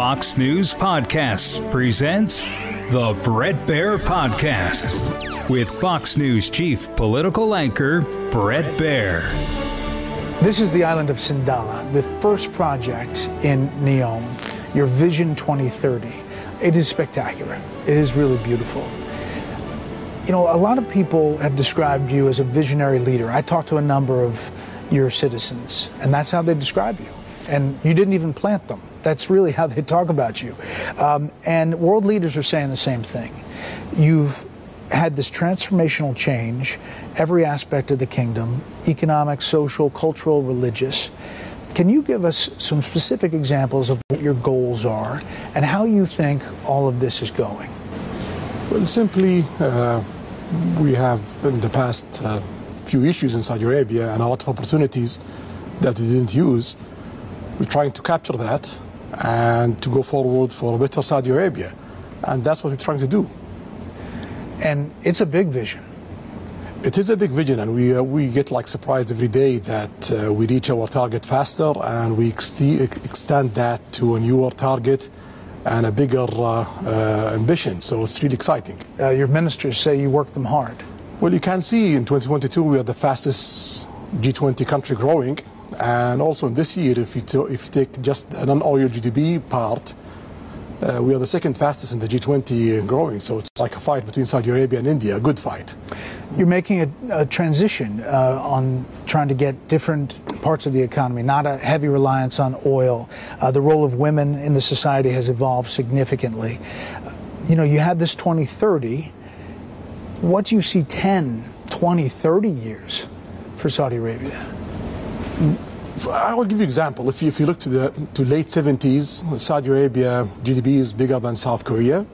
Fox News Podcasts presents the Bret Baier Podcast with Fox News Chief Political Anchor Bret Baier. This is the island of Sindalah, the first project in Neom, your Vision 2030. It is spectacular. It is really beautiful. You know, a lot of people have described you as a visionary leader. I talked to a number of your citizens, and that's how they describe you. And you didn't even plant them. That's really how they talk about you. Um, and world leaders are saying the same thing. You've had this transformational change, every aspect of the kingdom economic, social, cultural, religious. Can you give us some specific examples of what your goals are and how you think all of this is going? Well, simply, uh, we have in the past uh, few issues in Saudi Arabia and a lot of opportunities that we didn't use. We're trying to capture that and to go forward for a better Saudi Arabia. And that's what we're trying to do. And it's a big vision. It is a big vision, and we, uh, we get like surprised every day that uh, we reach our target faster and we ex- extend that to a newer target and a bigger uh, uh ambition. So it's really exciting. Uh, your ministers say you work them hard. Well, you can see in 2022 we are the fastest G20 country growing and also in this year, if you, if you take just the non-oil GDP part, uh, we are the second fastest in the G20 growing. So it's like a fight between Saudi Arabia and India, a good fight. You're making a, a transition uh, on trying to get different parts of the economy, not a heavy reliance on oil. Uh, the role of women in the society has evolved significantly. you know, you had this 2030. What do you see 10, 20, 30 years for Saudi Arabia? I will give you an example. If you, if you look to the to late 70s, Saudi Arabia GDP is bigger than South Korea,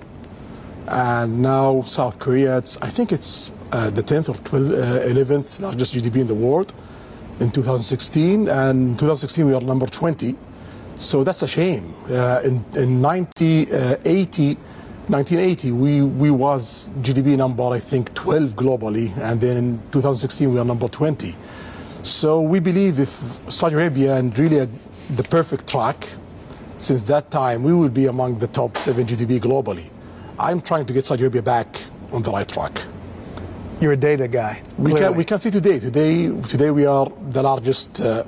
and now South Korea, it's, I think it's uh, the 10th or 12th, uh, 11th largest GDP in the world in 2016, and 2016 we are number 20. So that's a shame. Uh, in in 1980, uh, 1980 we, we was GDP number I think 12 globally, and then in 2016 we are number 20. So we believe if Saudi Arabia and really a, the perfect track, since that time we will be among the top seven GDP globally. I'm trying to get Saudi Arabia back on the right track. You're a data guy. We can, we can see today. Today, today we are the largest, uh,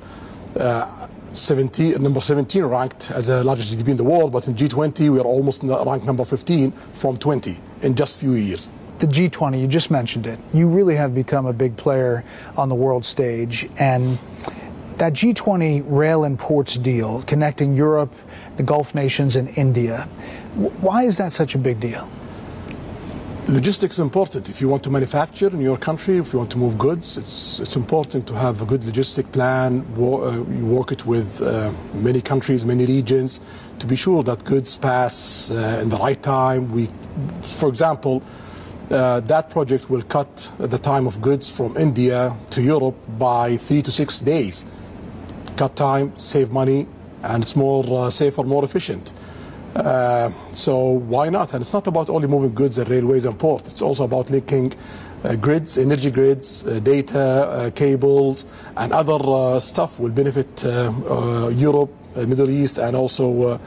uh, 17, number 17 ranked as the largest GDP in the world, but in G20 we are almost ranked number 15 from 20 in just a few years the G20, you just mentioned it. You really have become a big player on the world stage. And that G20 rail and ports deal connecting Europe, the Gulf nations, and India, why is that such a big deal? Logistics is important. If you want to manufacture in your country, if you want to move goods, it's, it's important to have a good logistic plan. Uh, you work it with uh, many countries, many regions, to be sure that goods pass uh, in the right time. We, for example, uh, that project will cut the time of goods from India to Europe by three to six days. Cut time, save money, and it's more uh, safer, more efficient. Uh, so why not? And it's not about only moving goods and railways and ports. It's also about linking uh, grids, energy grids, uh, data, uh, cables, and other stuff will benefit Europe, Middle East, and also uh, uh,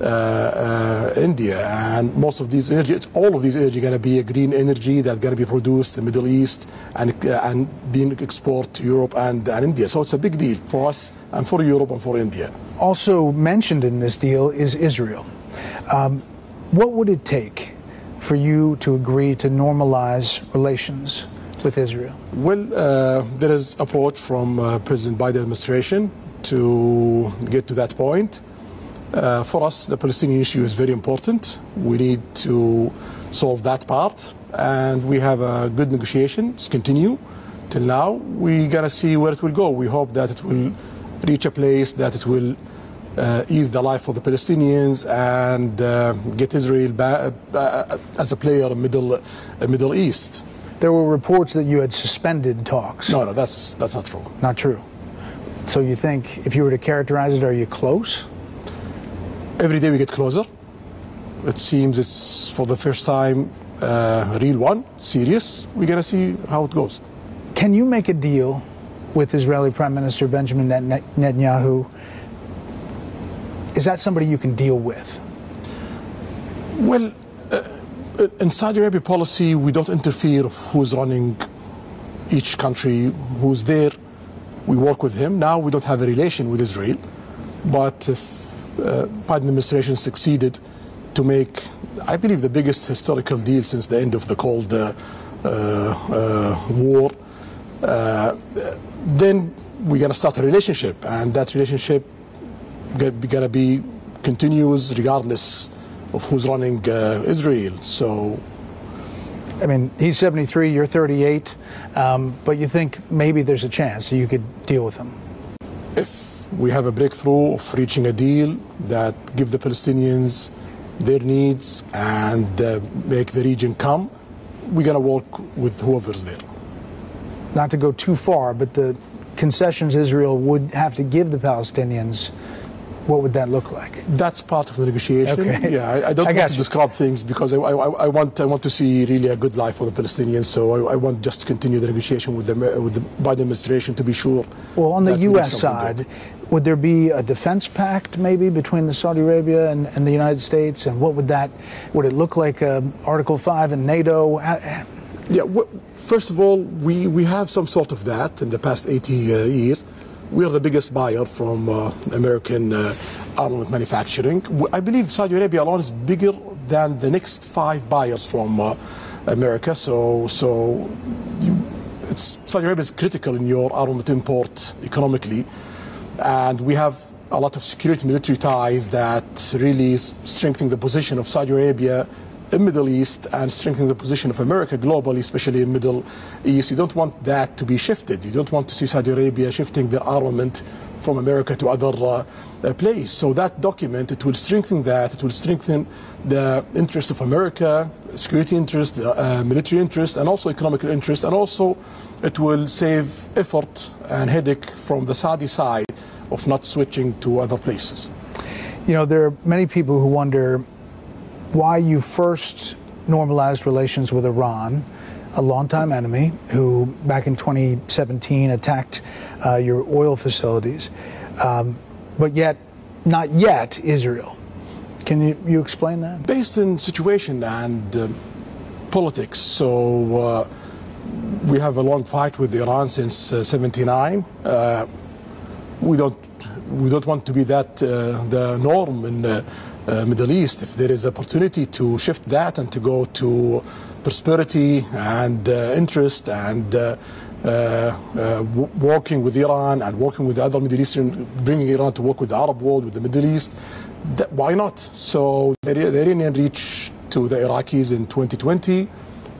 India, and most of these energy, all of these energy going to be a green energy that's going to be produced in the Middle East and uh, and being exported to Europe and, and India. So it's a big deal for us and for Europe and for India. Also mentioned in this deal is Israel. Um, what would it take for you to agree to normalize relations with Israel? Well, uh, there is approach from uh, President Biden administration to get to that point. Uh, for us, the Palestinian issue is very important. We need to solve that part, and we have a good negotiation. negotiations continue till now. We gotta see where it will go. We hope that it will reach a place that it will uh, ease the life for the Palestinians and uh, get Israel back, uh, as a player in Middle, uh, Middle East. There were reports that you had suspended talks. No, no, that's, that's not true. Not true. So you think, if you were to characterize it, are you close? Every day we get closer. It seems it's for the first time uh, a real one, serious. We're going to see how it goes. Can you make a deal with Israeli Prime Minister Benjamin Net- Netanyahu? Is that somebody you can deal with? Well, uh, in Saudi Arabia policy, we don't interfere of who's running each country, who's there. We work with him. Now we don't have a relation with Israel, but if uh, Biden administration succeeded to make, I believe, the biggest historical deal since the end of the Cold uh, uh, War, uh, then we're going to start a relationship, and that relationship going to be continuous regardless of who's running uh, Israel. So, I mean, he's 73, you're 38, um, but you think maybe there's a chance that you could deal with him? If we have a breakthrough of reaching a deal that give the Palestinians their needs and uh, make the region come, we're going to work with whoever's there. Not to go too far, but the concessions Israel would have to give the Palestinians what would that look like? That's part of the negotiation. Okay. Yeah, I, I don't I want to you. describe things because I, I, I want I want to see really a good life for the Palestinians. So I, I want just to continue the negotiation with the with the Biden administration to be sure. Well, on the that we get U.S. side, good. would there be a defense pact maybe between the Saudi Arabia and, and the United States? And what would that, would it look like uh, Article 5 in NATO? Yeah, first of all, we, we have some sort of that in the past 80 uh, years. We are the biggest buyer from uh, American uh, armament manufacturing. I believe Saudi Arabia alone is bigger than the next five buyers from uh, America. So, so Saudi Arabia is critical in your armament import economically. And we have a lot of security military ties that really strengthen the position of Saudi Arabia in Middle East and strengthening the position of America globally, especially in Middle East. You don't want that to be shifted. You don't want to see Saudi Arabia shifting their armament from America to other uh, uh. So that document, it will strengthen that. It will strengthen the interest of America, security interest, uh, uh, military interest, and also economic interest. And also it will save effort and headache from the Saudi side of not switching to other places. You know, there are many people who wonder why you first normalized relations with Iran, a longtime enemy who back in 2017 attacked uh, your oil facilities, um, but yet not yet Israel. Can you, you explain that? based in situation and uh, politics. So uh, we have a long fight with Iran since uh, '79. Uh, we don't we don't want to be that uh, the norm in uh, Middle East. If there is opportunity to shift that and to go to prosperity and uh, interest and uh, uh, uh, working with Iran and working with other Middle Eastern, bringing Iran to work with the Arab world, with the Middle East, that, why not? So the, the Iranian reach to the Iraqis in 2020.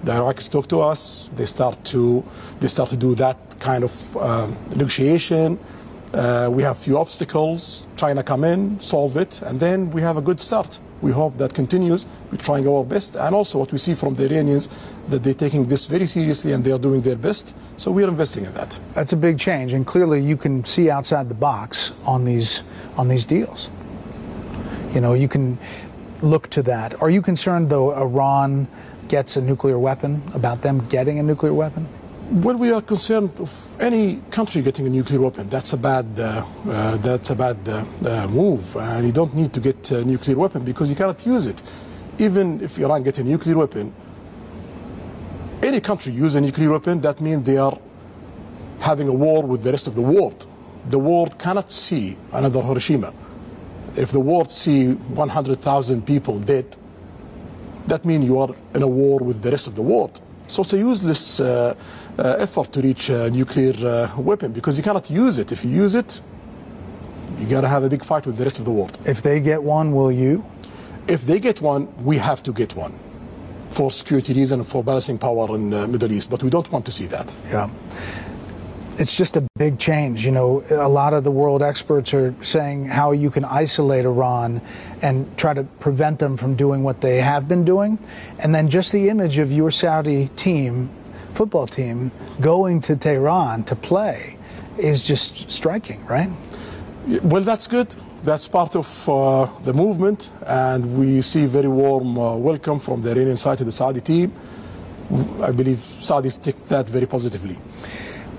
The Iraqis talk to us. They start to they start to do that kind of negotiation. Uh, we have few obstacles. China come in, solve it, and then we have a good start. We hope that continues. We're trying our best, and also what we see from the Iranians that they're taking this very seriously and they are doing their best. So we are investing in that. That's a big change, and clearly you can see outside the box on these on these deals. You know, you can look to that. Are you concerned though Iran gets a nuclear weapon about them getting a nuclear weapon? When we are concerned of any country getting a nuclear weapon, that's a bad, uh, uh, that's a bad uh, uh, move, and you don't need to get a nuclear weapon because you cannot use it. Even if Iran gets a nuclear weapon, any country use a nuclear weapon, that means they are having a war with the rest of the world. The world cannot see another Hiroshima. If the world see 100,000 people dead, that means you are in a war with the rest of the world. So it's a useless uh, effort to reach a nuclear uh, weapon because you cannot use it. If you use it, you got to have a big fight with the rest of the world. If they get one, will you? If they get one, we have to get one for security reason and for balancing power in the Middle East. But we don't want to see that. Yeah. it's just a big change. You know, a lot of the world experts are saying how you can isolate Iran and try to prevent them from doing what they have been doing. And then just the image of your Saudi team, football team, going to Tehran to play is just striking, right? Well, that's good. That's part of uh, the movement, and we see very warm uh, welcome from the Iranian side to the Saudi team. I believe Saudis take that very positively.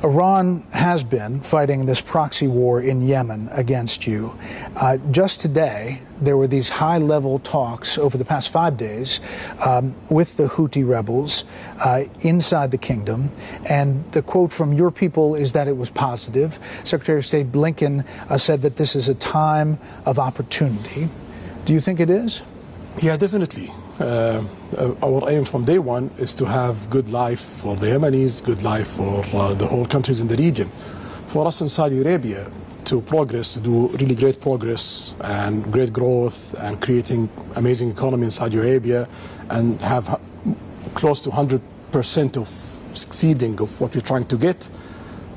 Iran has been fighting this proxy war in Yemen against you. Uh, just today, there were these high level talks over the past five days um, with the Houthi rebels uh, inside the kingdom. And the quote from your people is that it was positive. Secretary of State Blinken uh, said that this is a time of opportunity. Do you think it is? Yeah, definitely. Uh, our aim from day one is to have good life for the Yemenis, good life for uh, the whole countries in the region. For us in Saudi Arabia to progress, to do really great progress and great growth and creating amazing economy in Saudi Arabia and have close to 100% of succeeding of what we're trying to get,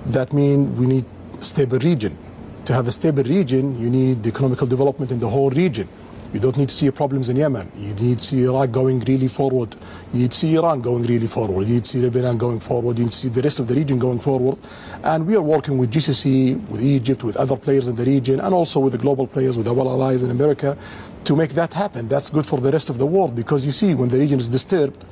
that means we need stable region. To have a stable region, you need economical development in the whole region. You don't need to see problems in Yemen. You need to see Iraq going really forward. You need to see Iran going really forward. You need to see Lebanon going forward. You need to see the rest of the region going forward. And we are working with GCC, with Egypt, with other players in the region, and also with the global players, with our allies in America, to make that happen. That's good for the rest of the world because you see, when the region is disturbed,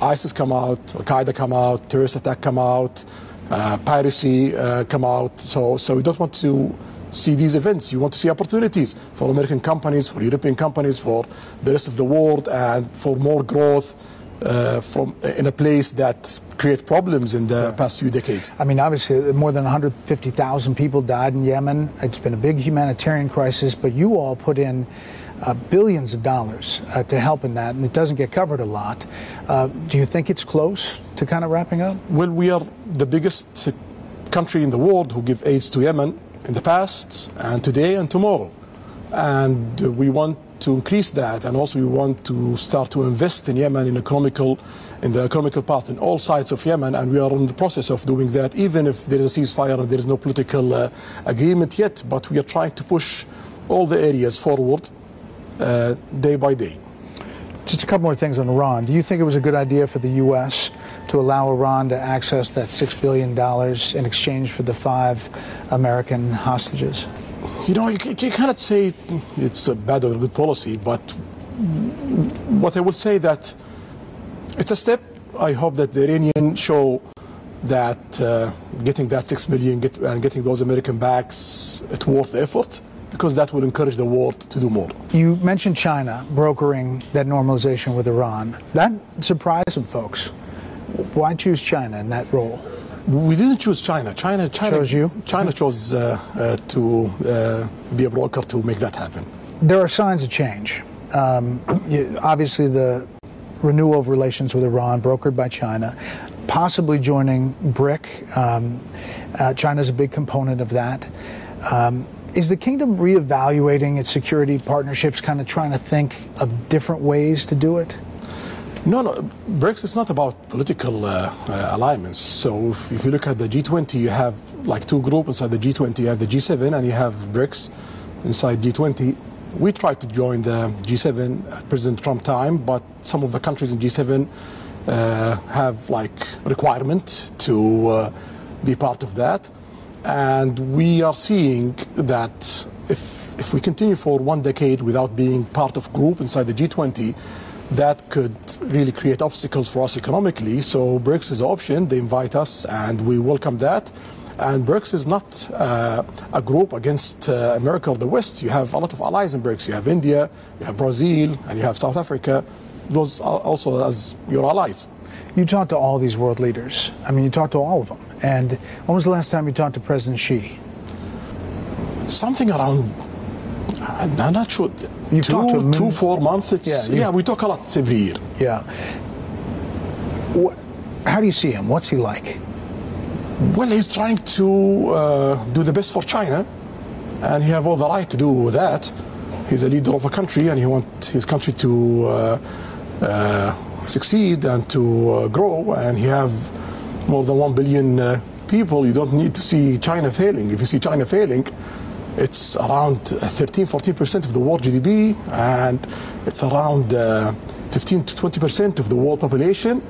ISIS come out, Al Qaeda come out, terrorist attack come out, uh, piracy uh, come out. So, so we don't want to see these events. You want to see opportunities for American companies, for European companies, for the rest of the world, and for more growth uh, from in a place that create problems in the past few decades. I mean, obviously, more than 150,000 people died in Yemen. It's been a big humanitarian crisis, but you all put in uh, billions of dollars uh, to help in that, and it doesn't get covered a lot. Uh, do you think it's close to kind of wrapping up? Well, we are the biggest country in the world who give aids to Yemen in the past and today and tomorrow. And we want to increase that, and also we want to start to invest in Yemen in economical, in the economical part in all sides of Yemen, and we are in the process of doing that, even if there is a ceasefire and there is no political uh, agreement yet. But we are trying to push all the areas forward uh, day by day. Just a couple more things on Iran. Do you think it was a good idea for the U.S. to allow Iran to access that $6 billion in exchange for the five American hostages? You know, you, you cannot say it's a bad or good policy, but what I would say that it's a step. I hope that the Iranians show that uh, getting that six million get, and getting those American backs, it's worth the effort because that will encourage the world to do more. You mentioned China brokering that normalization with Iran. That surprised some folks. Why choose China in that role? We didn't choose China. China, China chose you. China chose uh, uh, to uh, be a broker to make that happen. There are signs of change. Um, you, obviously, the renewal of relations with Iran, brokered by China, possibly joining BRIC. Um, uh, China is a big component of that. Um, is the kingdom reevaluating its security partnerships, kind of trying to think of different ways to do it? No, no. Is not about political uh, uh, alignments. So if, if, you look at the G20, you have like two groups inside the G20. You have the G7 and you have BRICS inside G20. We tried to join the G7 at President Trump time, but some of the countries in G7 uh, have like requirement to uh, be part of that. And we are seeing that if, if we continue for one decade without being part of group inside the G20, that could really create obstacles for us economically. So BRICS is an option. They invite us, and we welcome that. And BRICS is not uh, a group against uh, America or the West. You have a lot of allies in BRICS. You have India, you have Brazil, and you have South Africa. Those are also as your allies. You talk to all these world leaders. I mean, you talk to all of them. And when was the last time you talked to President Xi? Something around, not sure, You've two, to two, four months. Yeah, you- yeah, we talk a lot every year. Yeah. Wh- How do you see him? What's he like? Well, he's trying to uh, do the best for China, and he have all the right to do that. He's a leader of a country, and he wants his country to uh, uh, succeed and to uh, grow. And he have more than one billion uh, people, you don't need to see China failing. If you see China failing, it's around 13, 14% of the world GDP, and it's around uh, 15 to 20% of the world population.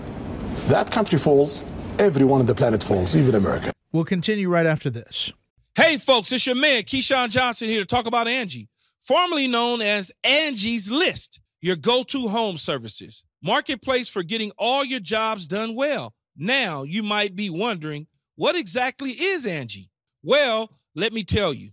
If that country falls, everyone on the planet falls, even America. We'll continue right after this. Hey, folks, it's your man, Keyshawn Johnson, here to talk about Angie, formerly known as Angie's List, your go to home services. Marketplace for getting all your jobs done well. Now, you might be wondering, what exactly is Angie? Well, let me tell you,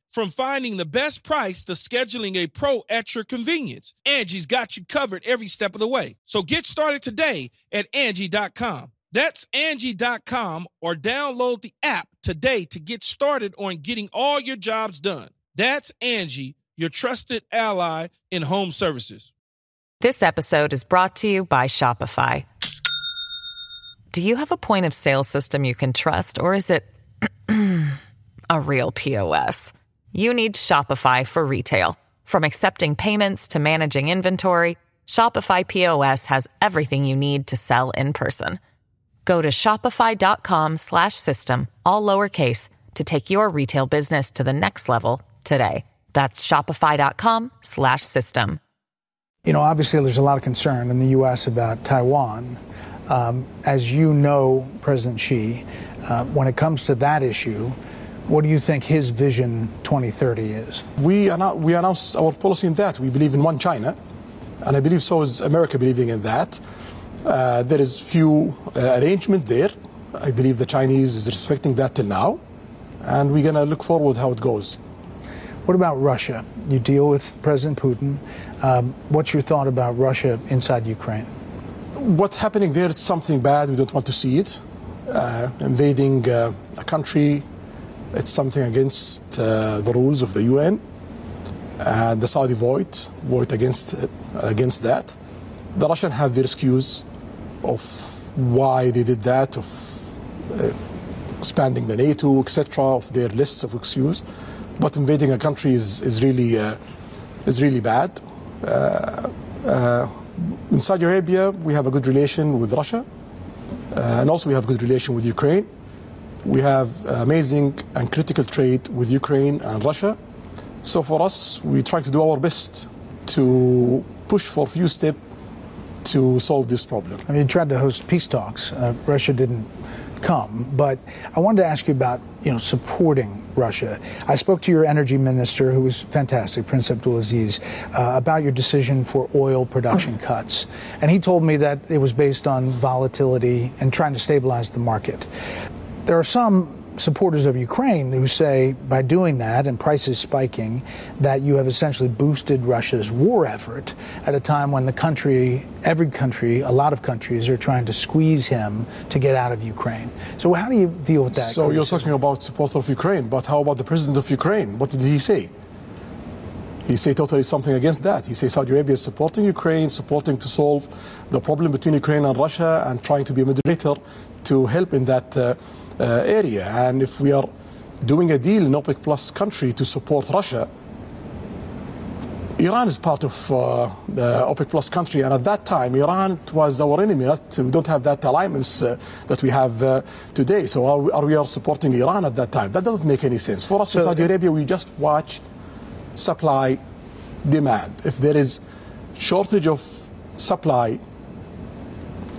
From finding the best price to scheduling a pro at your convenience, Angie's got you covered every step of the way. So get started today at Angie.com. That's Angie.com or download the app today to get started on getting all your jobs done. That's Angie, your trusted ally in home services. This episode is brought to you by Shopify. Do you have a point of sale system you can trust, or is it a real POS? You need Shopify for retail. From accepting payments to managing inventory, Shopify POS has everything you need to sell in person. Go to shopify.com slash system, all lowercase, to take your retail business to the next level today. That's shopify.com slash system. You know, obviously there's a lot of concern in the U.S. about Taiwan. Um, as you know, President Xi, uh, when it comes to that issue, what do you think his vision 2030 is? We, annou- we announce our policy in that. We believe in one China, and I believe so is America believing in that. Uh, there is few uh, arrangement there. I believe the Chinese is respecting that till now, and we're going to look forward how it goes. What about Russia? You deal with President Putin. Um, what's your thought about Russia inside Ukraine? What's happening there? It's something bad. We don't want to see it. Uh, invading uh, a country, it's something against uh, the rules of the UN. And the Saudi vote vote against against that. The Russians have their excuse of why they did that, of uh, expanding the NATO, etc., of their lists of excuse. But invading a country is, is really uh, is really bad. Uh, uh, in Saudi Arabia, we have a good relation with Russia, uh, and also we have good relation with Ukraine. We have amazing and critical trade with Ukraine and Russia. So for us, we try to do our best to push for a few steps to solve this problem. I mean, you tried to host peace talks. Uh, Russia didn't come, but I wanted to ask you about you know supporting Russia. I spoke to your energy minister, who was fantastic, Prince Abdulaziz, uh, about your decision for oil production cuts, and he told me that it was based on volatility and trying to stabilize the market. There are some supporters of Ukraine who say by doing that and prices spiking that you have essentially boosted Russia's war effort at a time when the country, every country, a lot of countries are trying to squeeze him to get out of Ukraine. So how do you deal with that? So criticism? you're talking about support of Ukraine, but how about the president of Ukraine? What did he say? He say totally something against that. He says Saudi Arabia is supporting Ukraine, supporting to solve the problem between Ukraine and Russia, and trying to be a mediator to help in that uh, uh, area. And if we are doing a deal in OPEC Plus country to support Russia, Iran is part of uh, the OPEC Plus country, and at that time, Iran was our enemy. We don't have that alliance uh, that we have uh, today. So are we, are we, are supporting Iran at that time? That doesn't make any sense. For us so in Saudi Arabia, we just watch supply, demand. If there is shortage of supply,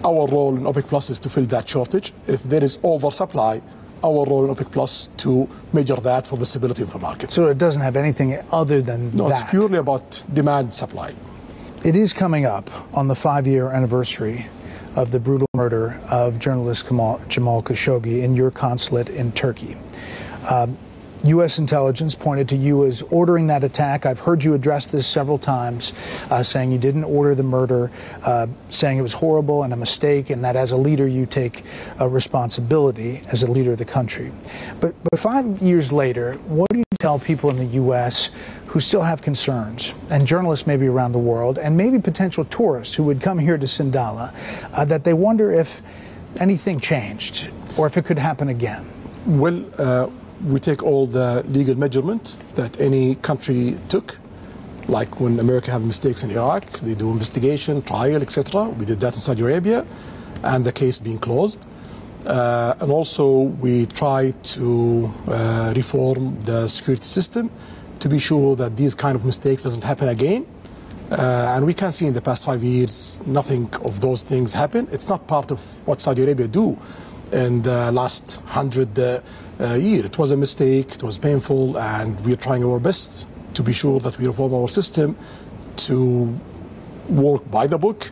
our role in OPEC Plus is to fill that shortage. If there is oversupply, our role in OPEC Plus to measure that for the stability of the market. So it doesn't have anything other than no, that. it's purely about demand supply. It is coming up on the five year anniversary of the brutal murder of journalist Jamal, Jamal Khashoggi in your consulate in Turkey. Um, U.S. intelligence pointed to you as ordering that attack. I've heard you address this several times, uh, saying you didn't order the murder, uh, saying it was horrible and a mistake, and that as a leader you take a responsibility as a leader of the country. But, but five years later, what do you tell people in the U.S. who still have concerns, and journalists maybe around the world, and maybe potential tourists who would come here to Sindalah, uh, that they wonder if anything changed or if it could happen again? Well, uh, we take all the legal measurement that any country took. Like when America have mistakes in Iraq, they do investigation, trial, etc. We did that in Saudi Arabia, and the case being closed. Uh, and also, we try to uh, reform the security system to be sure that these kind of mistakes doesn't happen again. Uh, and we can see in the past five years, nothing of those things happen. It's not part of what Saudi Arabia do in the last hundred uh, uh, year. It was a mistake, it was painful, and we are trying our best to be sure that we reform our system to work by the book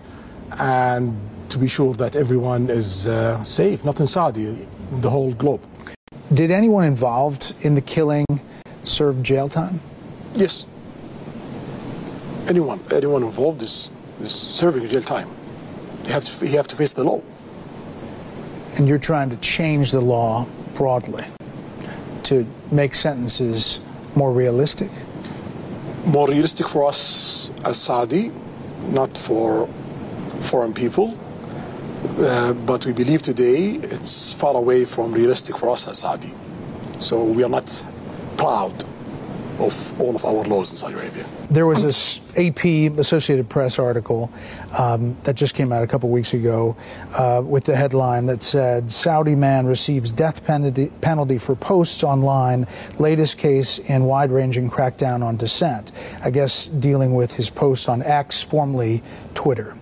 and to be sure that everyone is uh, safe, not in Saudi, the whole globe. Did anyone involved in the killing serve jail time? Yes. Anyone, anyone involved is, is serving jail time. You have to, you have to face the law. And you're trying to change the law broadly to make sentences more realistic? More realistic for us as Saudi, not for foreign people. Uh, but we believe today it's far away from realistic for us as Saudi. So we are not proud of all of our laws in Saudi Arabia. There was this AP Associated Press article um, that just came out a couple weeks ago uh, with the headline that said Saudi man receives death penalty, penalty for posts online, latest case in wide ranging crackdown on dissent. I guess dealing with his posts on X, formerly Twitter.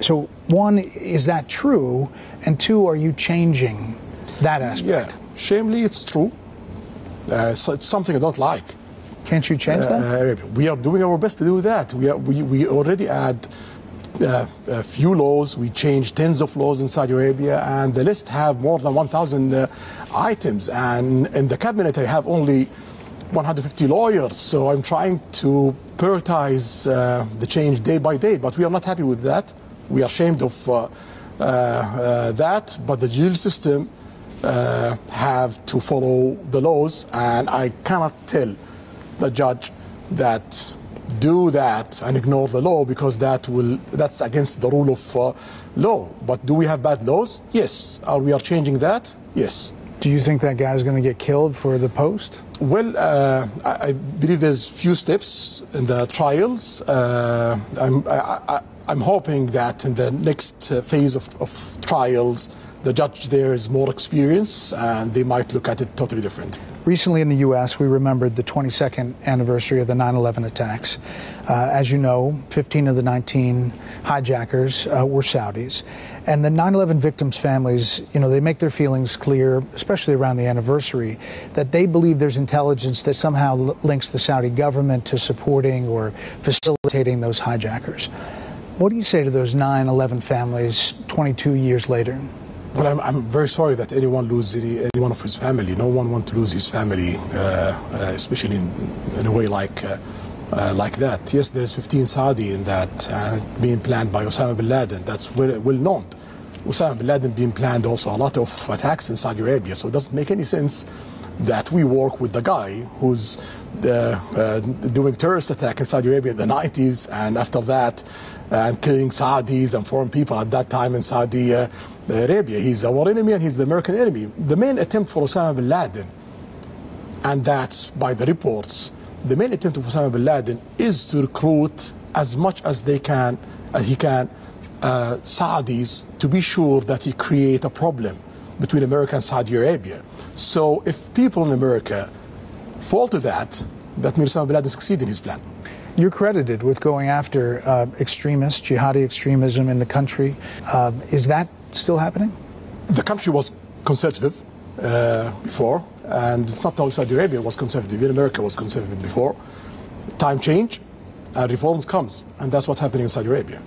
So, one, is that true? And two, are you changing that aspect? Yeah, shamefully, it's true. Uh, so it's something I don't like. Can't you change that? Uh, we are doing our best to do that. We, are, we, we already add uh, a few laws. We changed tens of laws in Saudi Arabia, and the list have more than 1,000 uh, items. And in the cabinet, I have only 150 lawyers. So I'm trying to prioritize uh, the change day by day. But we are not happy with that. We are ashamed of uh, that. But the judicial system have to follow the laws, and I cannot tell the judge that do that and ignore the law because that will that's against the rule of uh, law. But do we have bad laws? Yes. Are we are changing that? Yes. Do you think that guy is going to get killed for the post? Well, uh, I, I, believe there's few steps in the trials. Uh, I'm, I, am hoping that in the next uh, phase of, of trials, the judge there is more experienced and they might look at it totally different. Recently in the U.S., we remembered the 22nd anniversary of the 9 11 attacks. Uh, as you know, 15 of the 19 hijackers uh, were Saudis. And the 9 11 victims' families, you know, they make their feelings clear, especially around the anniversary, that they believe there's intelligence that somehow links the Saudi government to supporting or facilitating those hijackers. What do you say to those 9 11 families 22 years later? Well, I'm, I'm very sorry that anyone lose any, one of his family. No one wants to lose his family, uh, uh, especially in, in, a way like uh, uh like that. Yes, there is 15 Saudi in that uh, being planned by Osama bin Laden. That's well, well known. Osama bin Laden being planned also a lot of attacks in Saudi Arabia. So it doesn't make any sense that we work with the guy who's uh, doing terrorist attack in Saudi Arabia in the 90s, and after that, and killing Saudis and foreign people at that time in Saudi Arabia. He's our enemy and he's the American enemy. The main attempt for Osama bin Laden, and that's by the reports, the main attempt of Osama bin Laden is to recruit as much as they can, as he can, uh, Saudis to be sure that he create a problem between America and Saudi Arabia. So if people in America fall to that, that means Osama bin Laden succeed in his plan. You're credited with going after uh, extremists, jihadi extremism in the country. Uh, is that still happening? The country was conservative uh, before, and it's not only Saudi Arabia was conservative, even America was conservative before. Time change, and reforms comes, and that's what's happening in Saudi Arabia.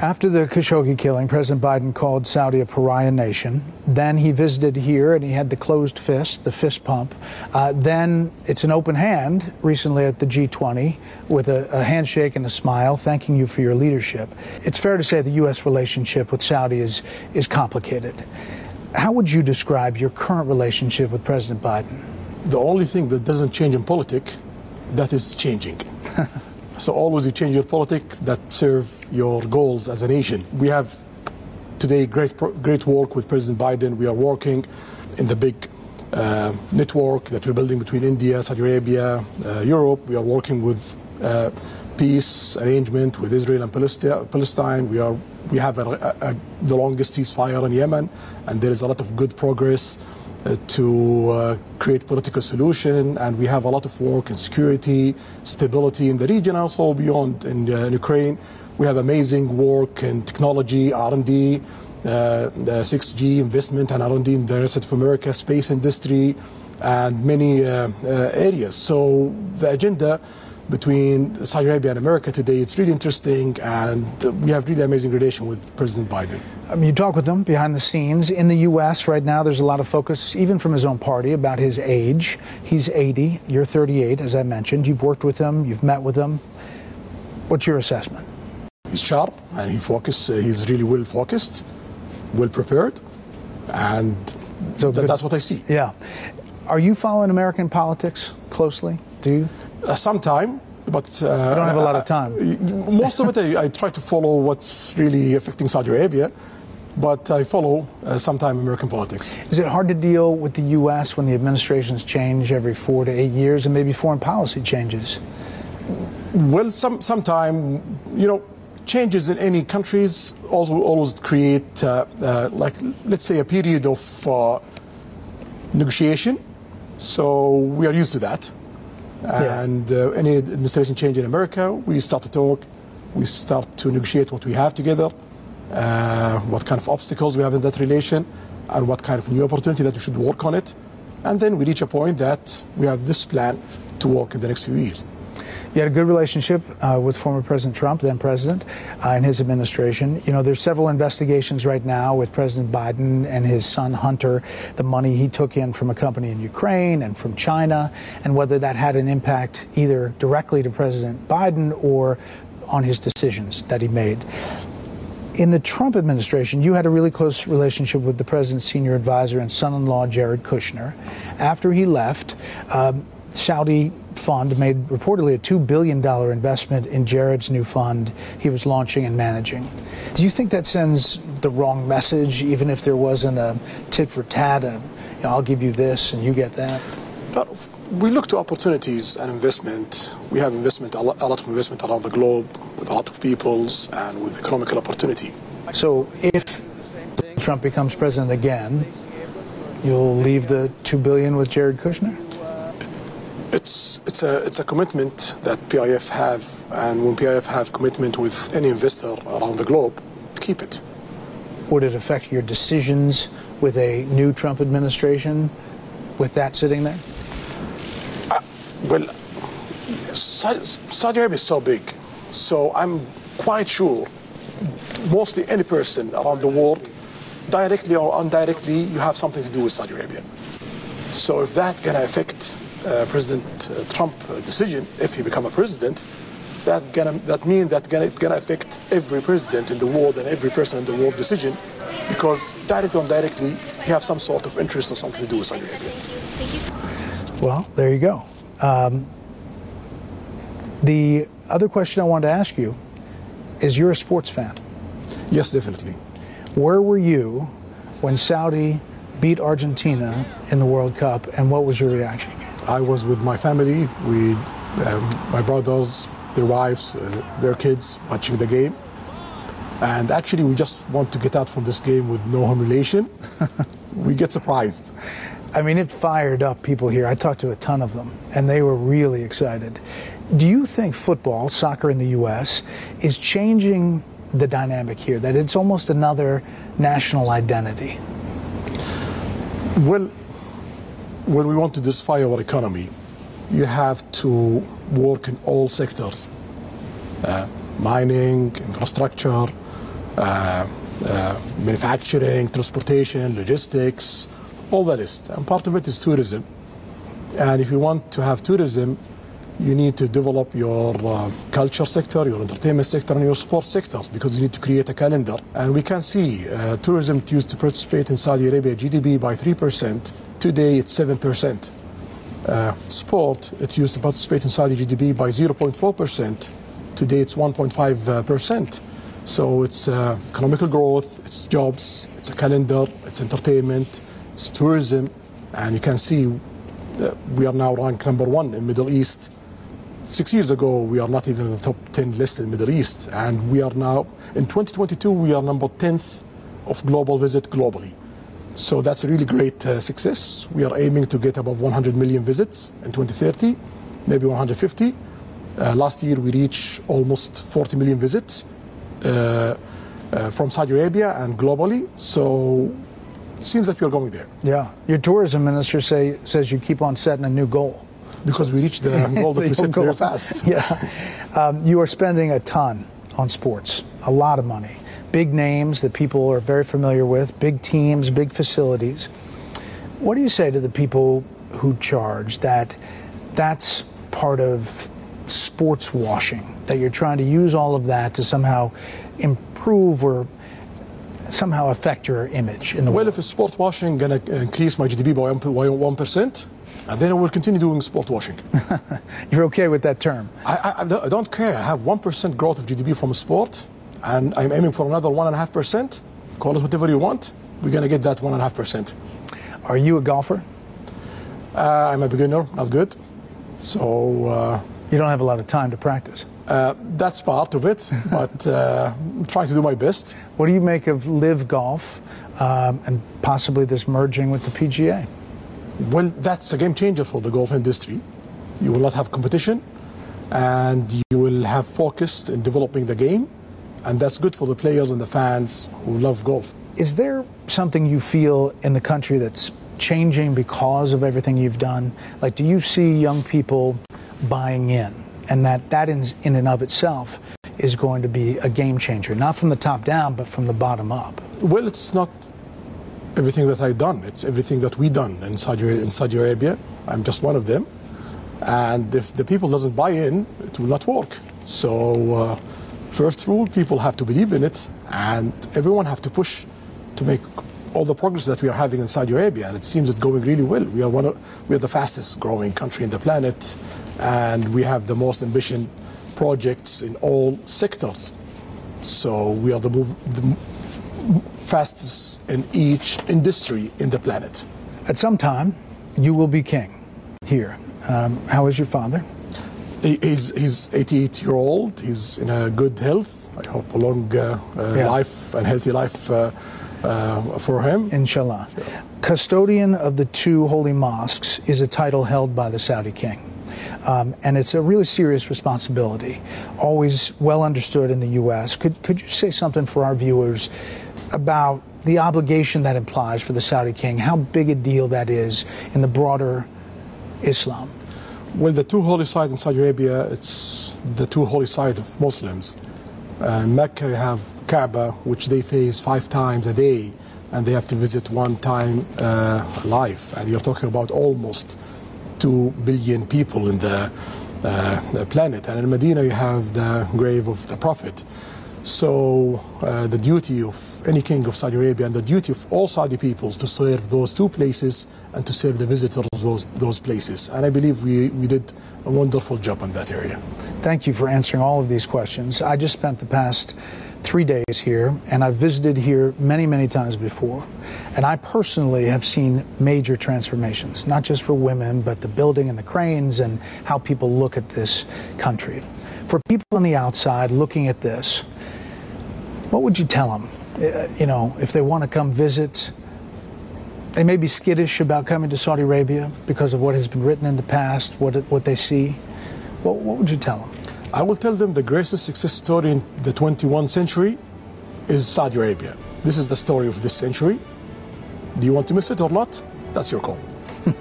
After the Khashoggi killing, President Biden called Saudi a pariah nation. Then he visited here and he had the closed fist, the fist pump. Uh, then it's an open hand recently at the G20 with a, a, handshake and a smile, thanking you for your leadership. It's fair to say the U.S. relationship with Saudi is, is complicated. How would you describe your current relationship with President Biden? The only thing that doesn't change in politics, that is changing. So always you change your politics that serve your goals as a nation. We have today great great work with President Biden. We are working in the big uh, network that we're building between India, Saudi Arabia, uh, Europe. We are working with uh, peace arrangement with Israel and Palestine. We are we have a, a, a, the longest ceasefire in Yemen, and there is a lot of good progress to uh, create political solution, and we have a lot of work in security, stability in the region, also beyond in, uh, in Ukraine. We have amazing work in technology, R&D, uh, 6G investment and R&D in the rest of America, space industry, and many uh, uh, areas. So the agenda between Saudi Arabia and America today. It's really interesting, and we have really amazing relation with President Biden. I mean, you talk with him behind the scenes. In the U.S. right now, there's a lot of focus, even from his own party, about his age. He's 80, you're 38, as I mentioned. You've worked with him, you've met with him. What's your assessment? He's sharp and he focus. Uh, he's really well focused, well prepared, and so th- that's what I see. Yeah. Are you following American politics closely? Do you? Uh, sometime, but uh, I don't have a lot of time. Uh, most of it, I, I, try to follow what's really affecting Saudi Arabia, but I follow uh, sometime American politics. Is it hard to deal with the U.S. when the administrations change every four to eight years, and maybe foreign policy changes? Well, some sometime, you know, changes in any countries also always create, uh, uh, like, let's say, a period of negotiation. So we are used to that. And uh, any administration change in America, we start to talk, we start to negotiate what we have together, uh, what kind of obstacles we have in that relation, and what kind of new opportunity that we should work on it. And then we reach a point that we have this plan to work in the next few years. You had a good relationship uh, with former President Trump, then president, uh, and his administration. You know, there's several investigations right now with President Biden and his son Hunter, the money he took in from a company in Ukraine and from China, and whether that had an impact either directly to President Biden or on his decisions that he made. In the Trump administration, you had a really close relationship with the president's senior advisor and son in law, Jared Kushner. After he left, um, Saudi fund made reportedly a $2 billion investment in Jared's new fund he was launching and managing. Do you think that sends the wrong message, even if there wasn't a tit for tat, a, you know, I'll give you this and you get that? we look to opportunities and investment. We have investment, a lot of investment around the globe with a lot of peoples and with economical opportunity. So if Trump becomes president again, you'll leave the 2 billion with Jared Kushner? It's it's a it's a commitment that PIF have, and when PIF have commitment with any investor around the globe, keep it. Would it affect your decisions with a new Trump administration, with that sitting there? Uh, well, Saudi Arabia is so big, so I'm quite sure. Mostly any person around the world, directly or indirectly, you have something to do with Saudi Arabia. So if that gonna affect uh, President uh, Trump uh, decision, if he become a president, that gonna that mean that gonna, it gonna affect every president in the world and every person in the world decision, because directly or indirectly, he have some sort of interest or something to do with Saudi Arabia. Well, there you go. Um, the other question I wanted to ask you is: You're a sports fan? Yes, definitely. Where were you when Saudi beat Argentina in the World Cup, and what was your reaction? I was with my family, we, um, my brothers, their wives, uh, their kids, watching the game. And actually, we just want to get out from this game with no humiliation. we get surprised. I mean, it fired up people here. I talked to a ton of them, and they were really excited. Do you think football, soccer in the U.S., is changing the dynamic here? That it's almost another national identity? Well, when we want to diversify our economy, you have to work in all sectors uh, mining, infrastructure, uh, uh, manufacturing, transportation, logistics, all that is. And part of it is tourism. And if you want to have tourism, you need to develop your uh, culture sector, your entertainment sector, and your sports sectors because you need to create a calendar. And we can see uh, tourism used to participate in Saudi Arabia GDP by 3%. Today it's 7%. Uh, sport, it used to participate in Saudi GDP by 0.4%. Today it's 1.5%. So it's uh, economical growth, it's jobs, it's a calendar, it's entertainment, it's tourism, and you can see we are now ranked number one in Middle East Six years ago, we are not even in the top 10 list in Middle East. And we are now, in 2022, we are number 10th of global visit globally. So that's a really great uh, success. We are aiming to get above 100 million visits in 2030, maybe 150. Uh, last year, we reached almost 40 million visits uh, uh, from Saudi Arabia and globally. So it seems that we are going there. Yeah. Your tourism minister say, says you keep on setting a new goal because we reached the goal that we set very fast. Yeah. Um, you are spending a ton on sports, a lot of money. Big names that people are very familiar with, big teams, big facilities. What do you say to the people who charge that that's part of sports washing, that you're trying to use all of that to somehow improve or somehow affect your image in the well, world? if it's sport washing going to increase my GDP by 1%, and uh, then I will continue doing sport washing. You're okay with that term? I, I, I don't care. I have 1% growth of GDP from sport, and I'm aiming for another 1.5%. Call it whatever you want. We're going to get that 1.5%. Are you a golfer? Uh, I'm a beginner, not good. So. Uh, you don't have a lot of time to practice. Uh, that's part of it, but uh, I'm trying to do my best. What do you make of LIV Golf um, and possibly this merging with the PGA? Well, that's a game changer for the golf industry. You will not have competition and you will have focus in developing the game. And that's good for the players and the fans who love golf. Is there something you feel in the country that's changing because of everything you've done? Like, do you see young people buying in? And that, that in, in and of itself is going to be a game changer, not from the top down, but from the bottom up. Well, it's not everything that I've done. It's everything that we've done in Saudi, in Saudi Arabia. I'm just one of them. And if the people doesn't buy in, it will not work. So uh, first rule, people have to believe in it, and everyone have to push to make all the progress that we are having in Saudi Arabia. And it seems it's going really well. We are one of, we are the fastest growing country in the planet, and we have the most ambitious projects in all sectors. So we are the, move, the fastest in each industry in the planet. At some time, you will be king here. Um, how is your father? He, he's, he's 88 year old. He's in a good health. I hope a long uh, uh, yeah. life and healthy life uh, uh for him. Inshallah. Custodian of the two holy mosques is a title held by the Saudi king. Um, and it's a really serious responsibility, always well understood in the U.S. Could, could you say something for our viewers about the obligation that implies for the Saudi king, how big a deal that is in the broader Islam? Well, the two holy sites in Saudi Arabia, it's the two holy sites of Muslims. Uh, Mecca, you have Kaaba, which they face five times a day, and they have to visit one time uh, life. And you're talking about almost two billion people in the, uh, the planet. And in Medina, you have the grave of the Prophet. So uh, the duty of any king of Saudi Arabia and the duty of all Saudi peoples to serve those two places and to serve the visitors of those, those places. And I believe we, we did a wonderful job in that area. Thank you for answering all of these questions. I just spent the past three days here, and I've visited here many, many times before. And I personally have seen major transformations, not just for women, but the building and the cranes and how people look at this country. For people on the outside looking at this, what would you tell them? Uh, you know, if they want to come visit, they may be skittish about coming to Saudi Arabia because of what has been written in the past, what, what they see. What, what would you tell them? I will tell them the greatest success story in the 21st century is Saudi Arabia. This is the story of this century. Do you want to miss it or not? That's your call.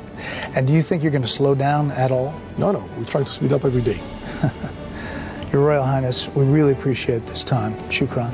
And do you think you're going to slow down at all? No, no, we're trying to speed up every day. Your Royal Highness, we really appreciate this time. Shukran.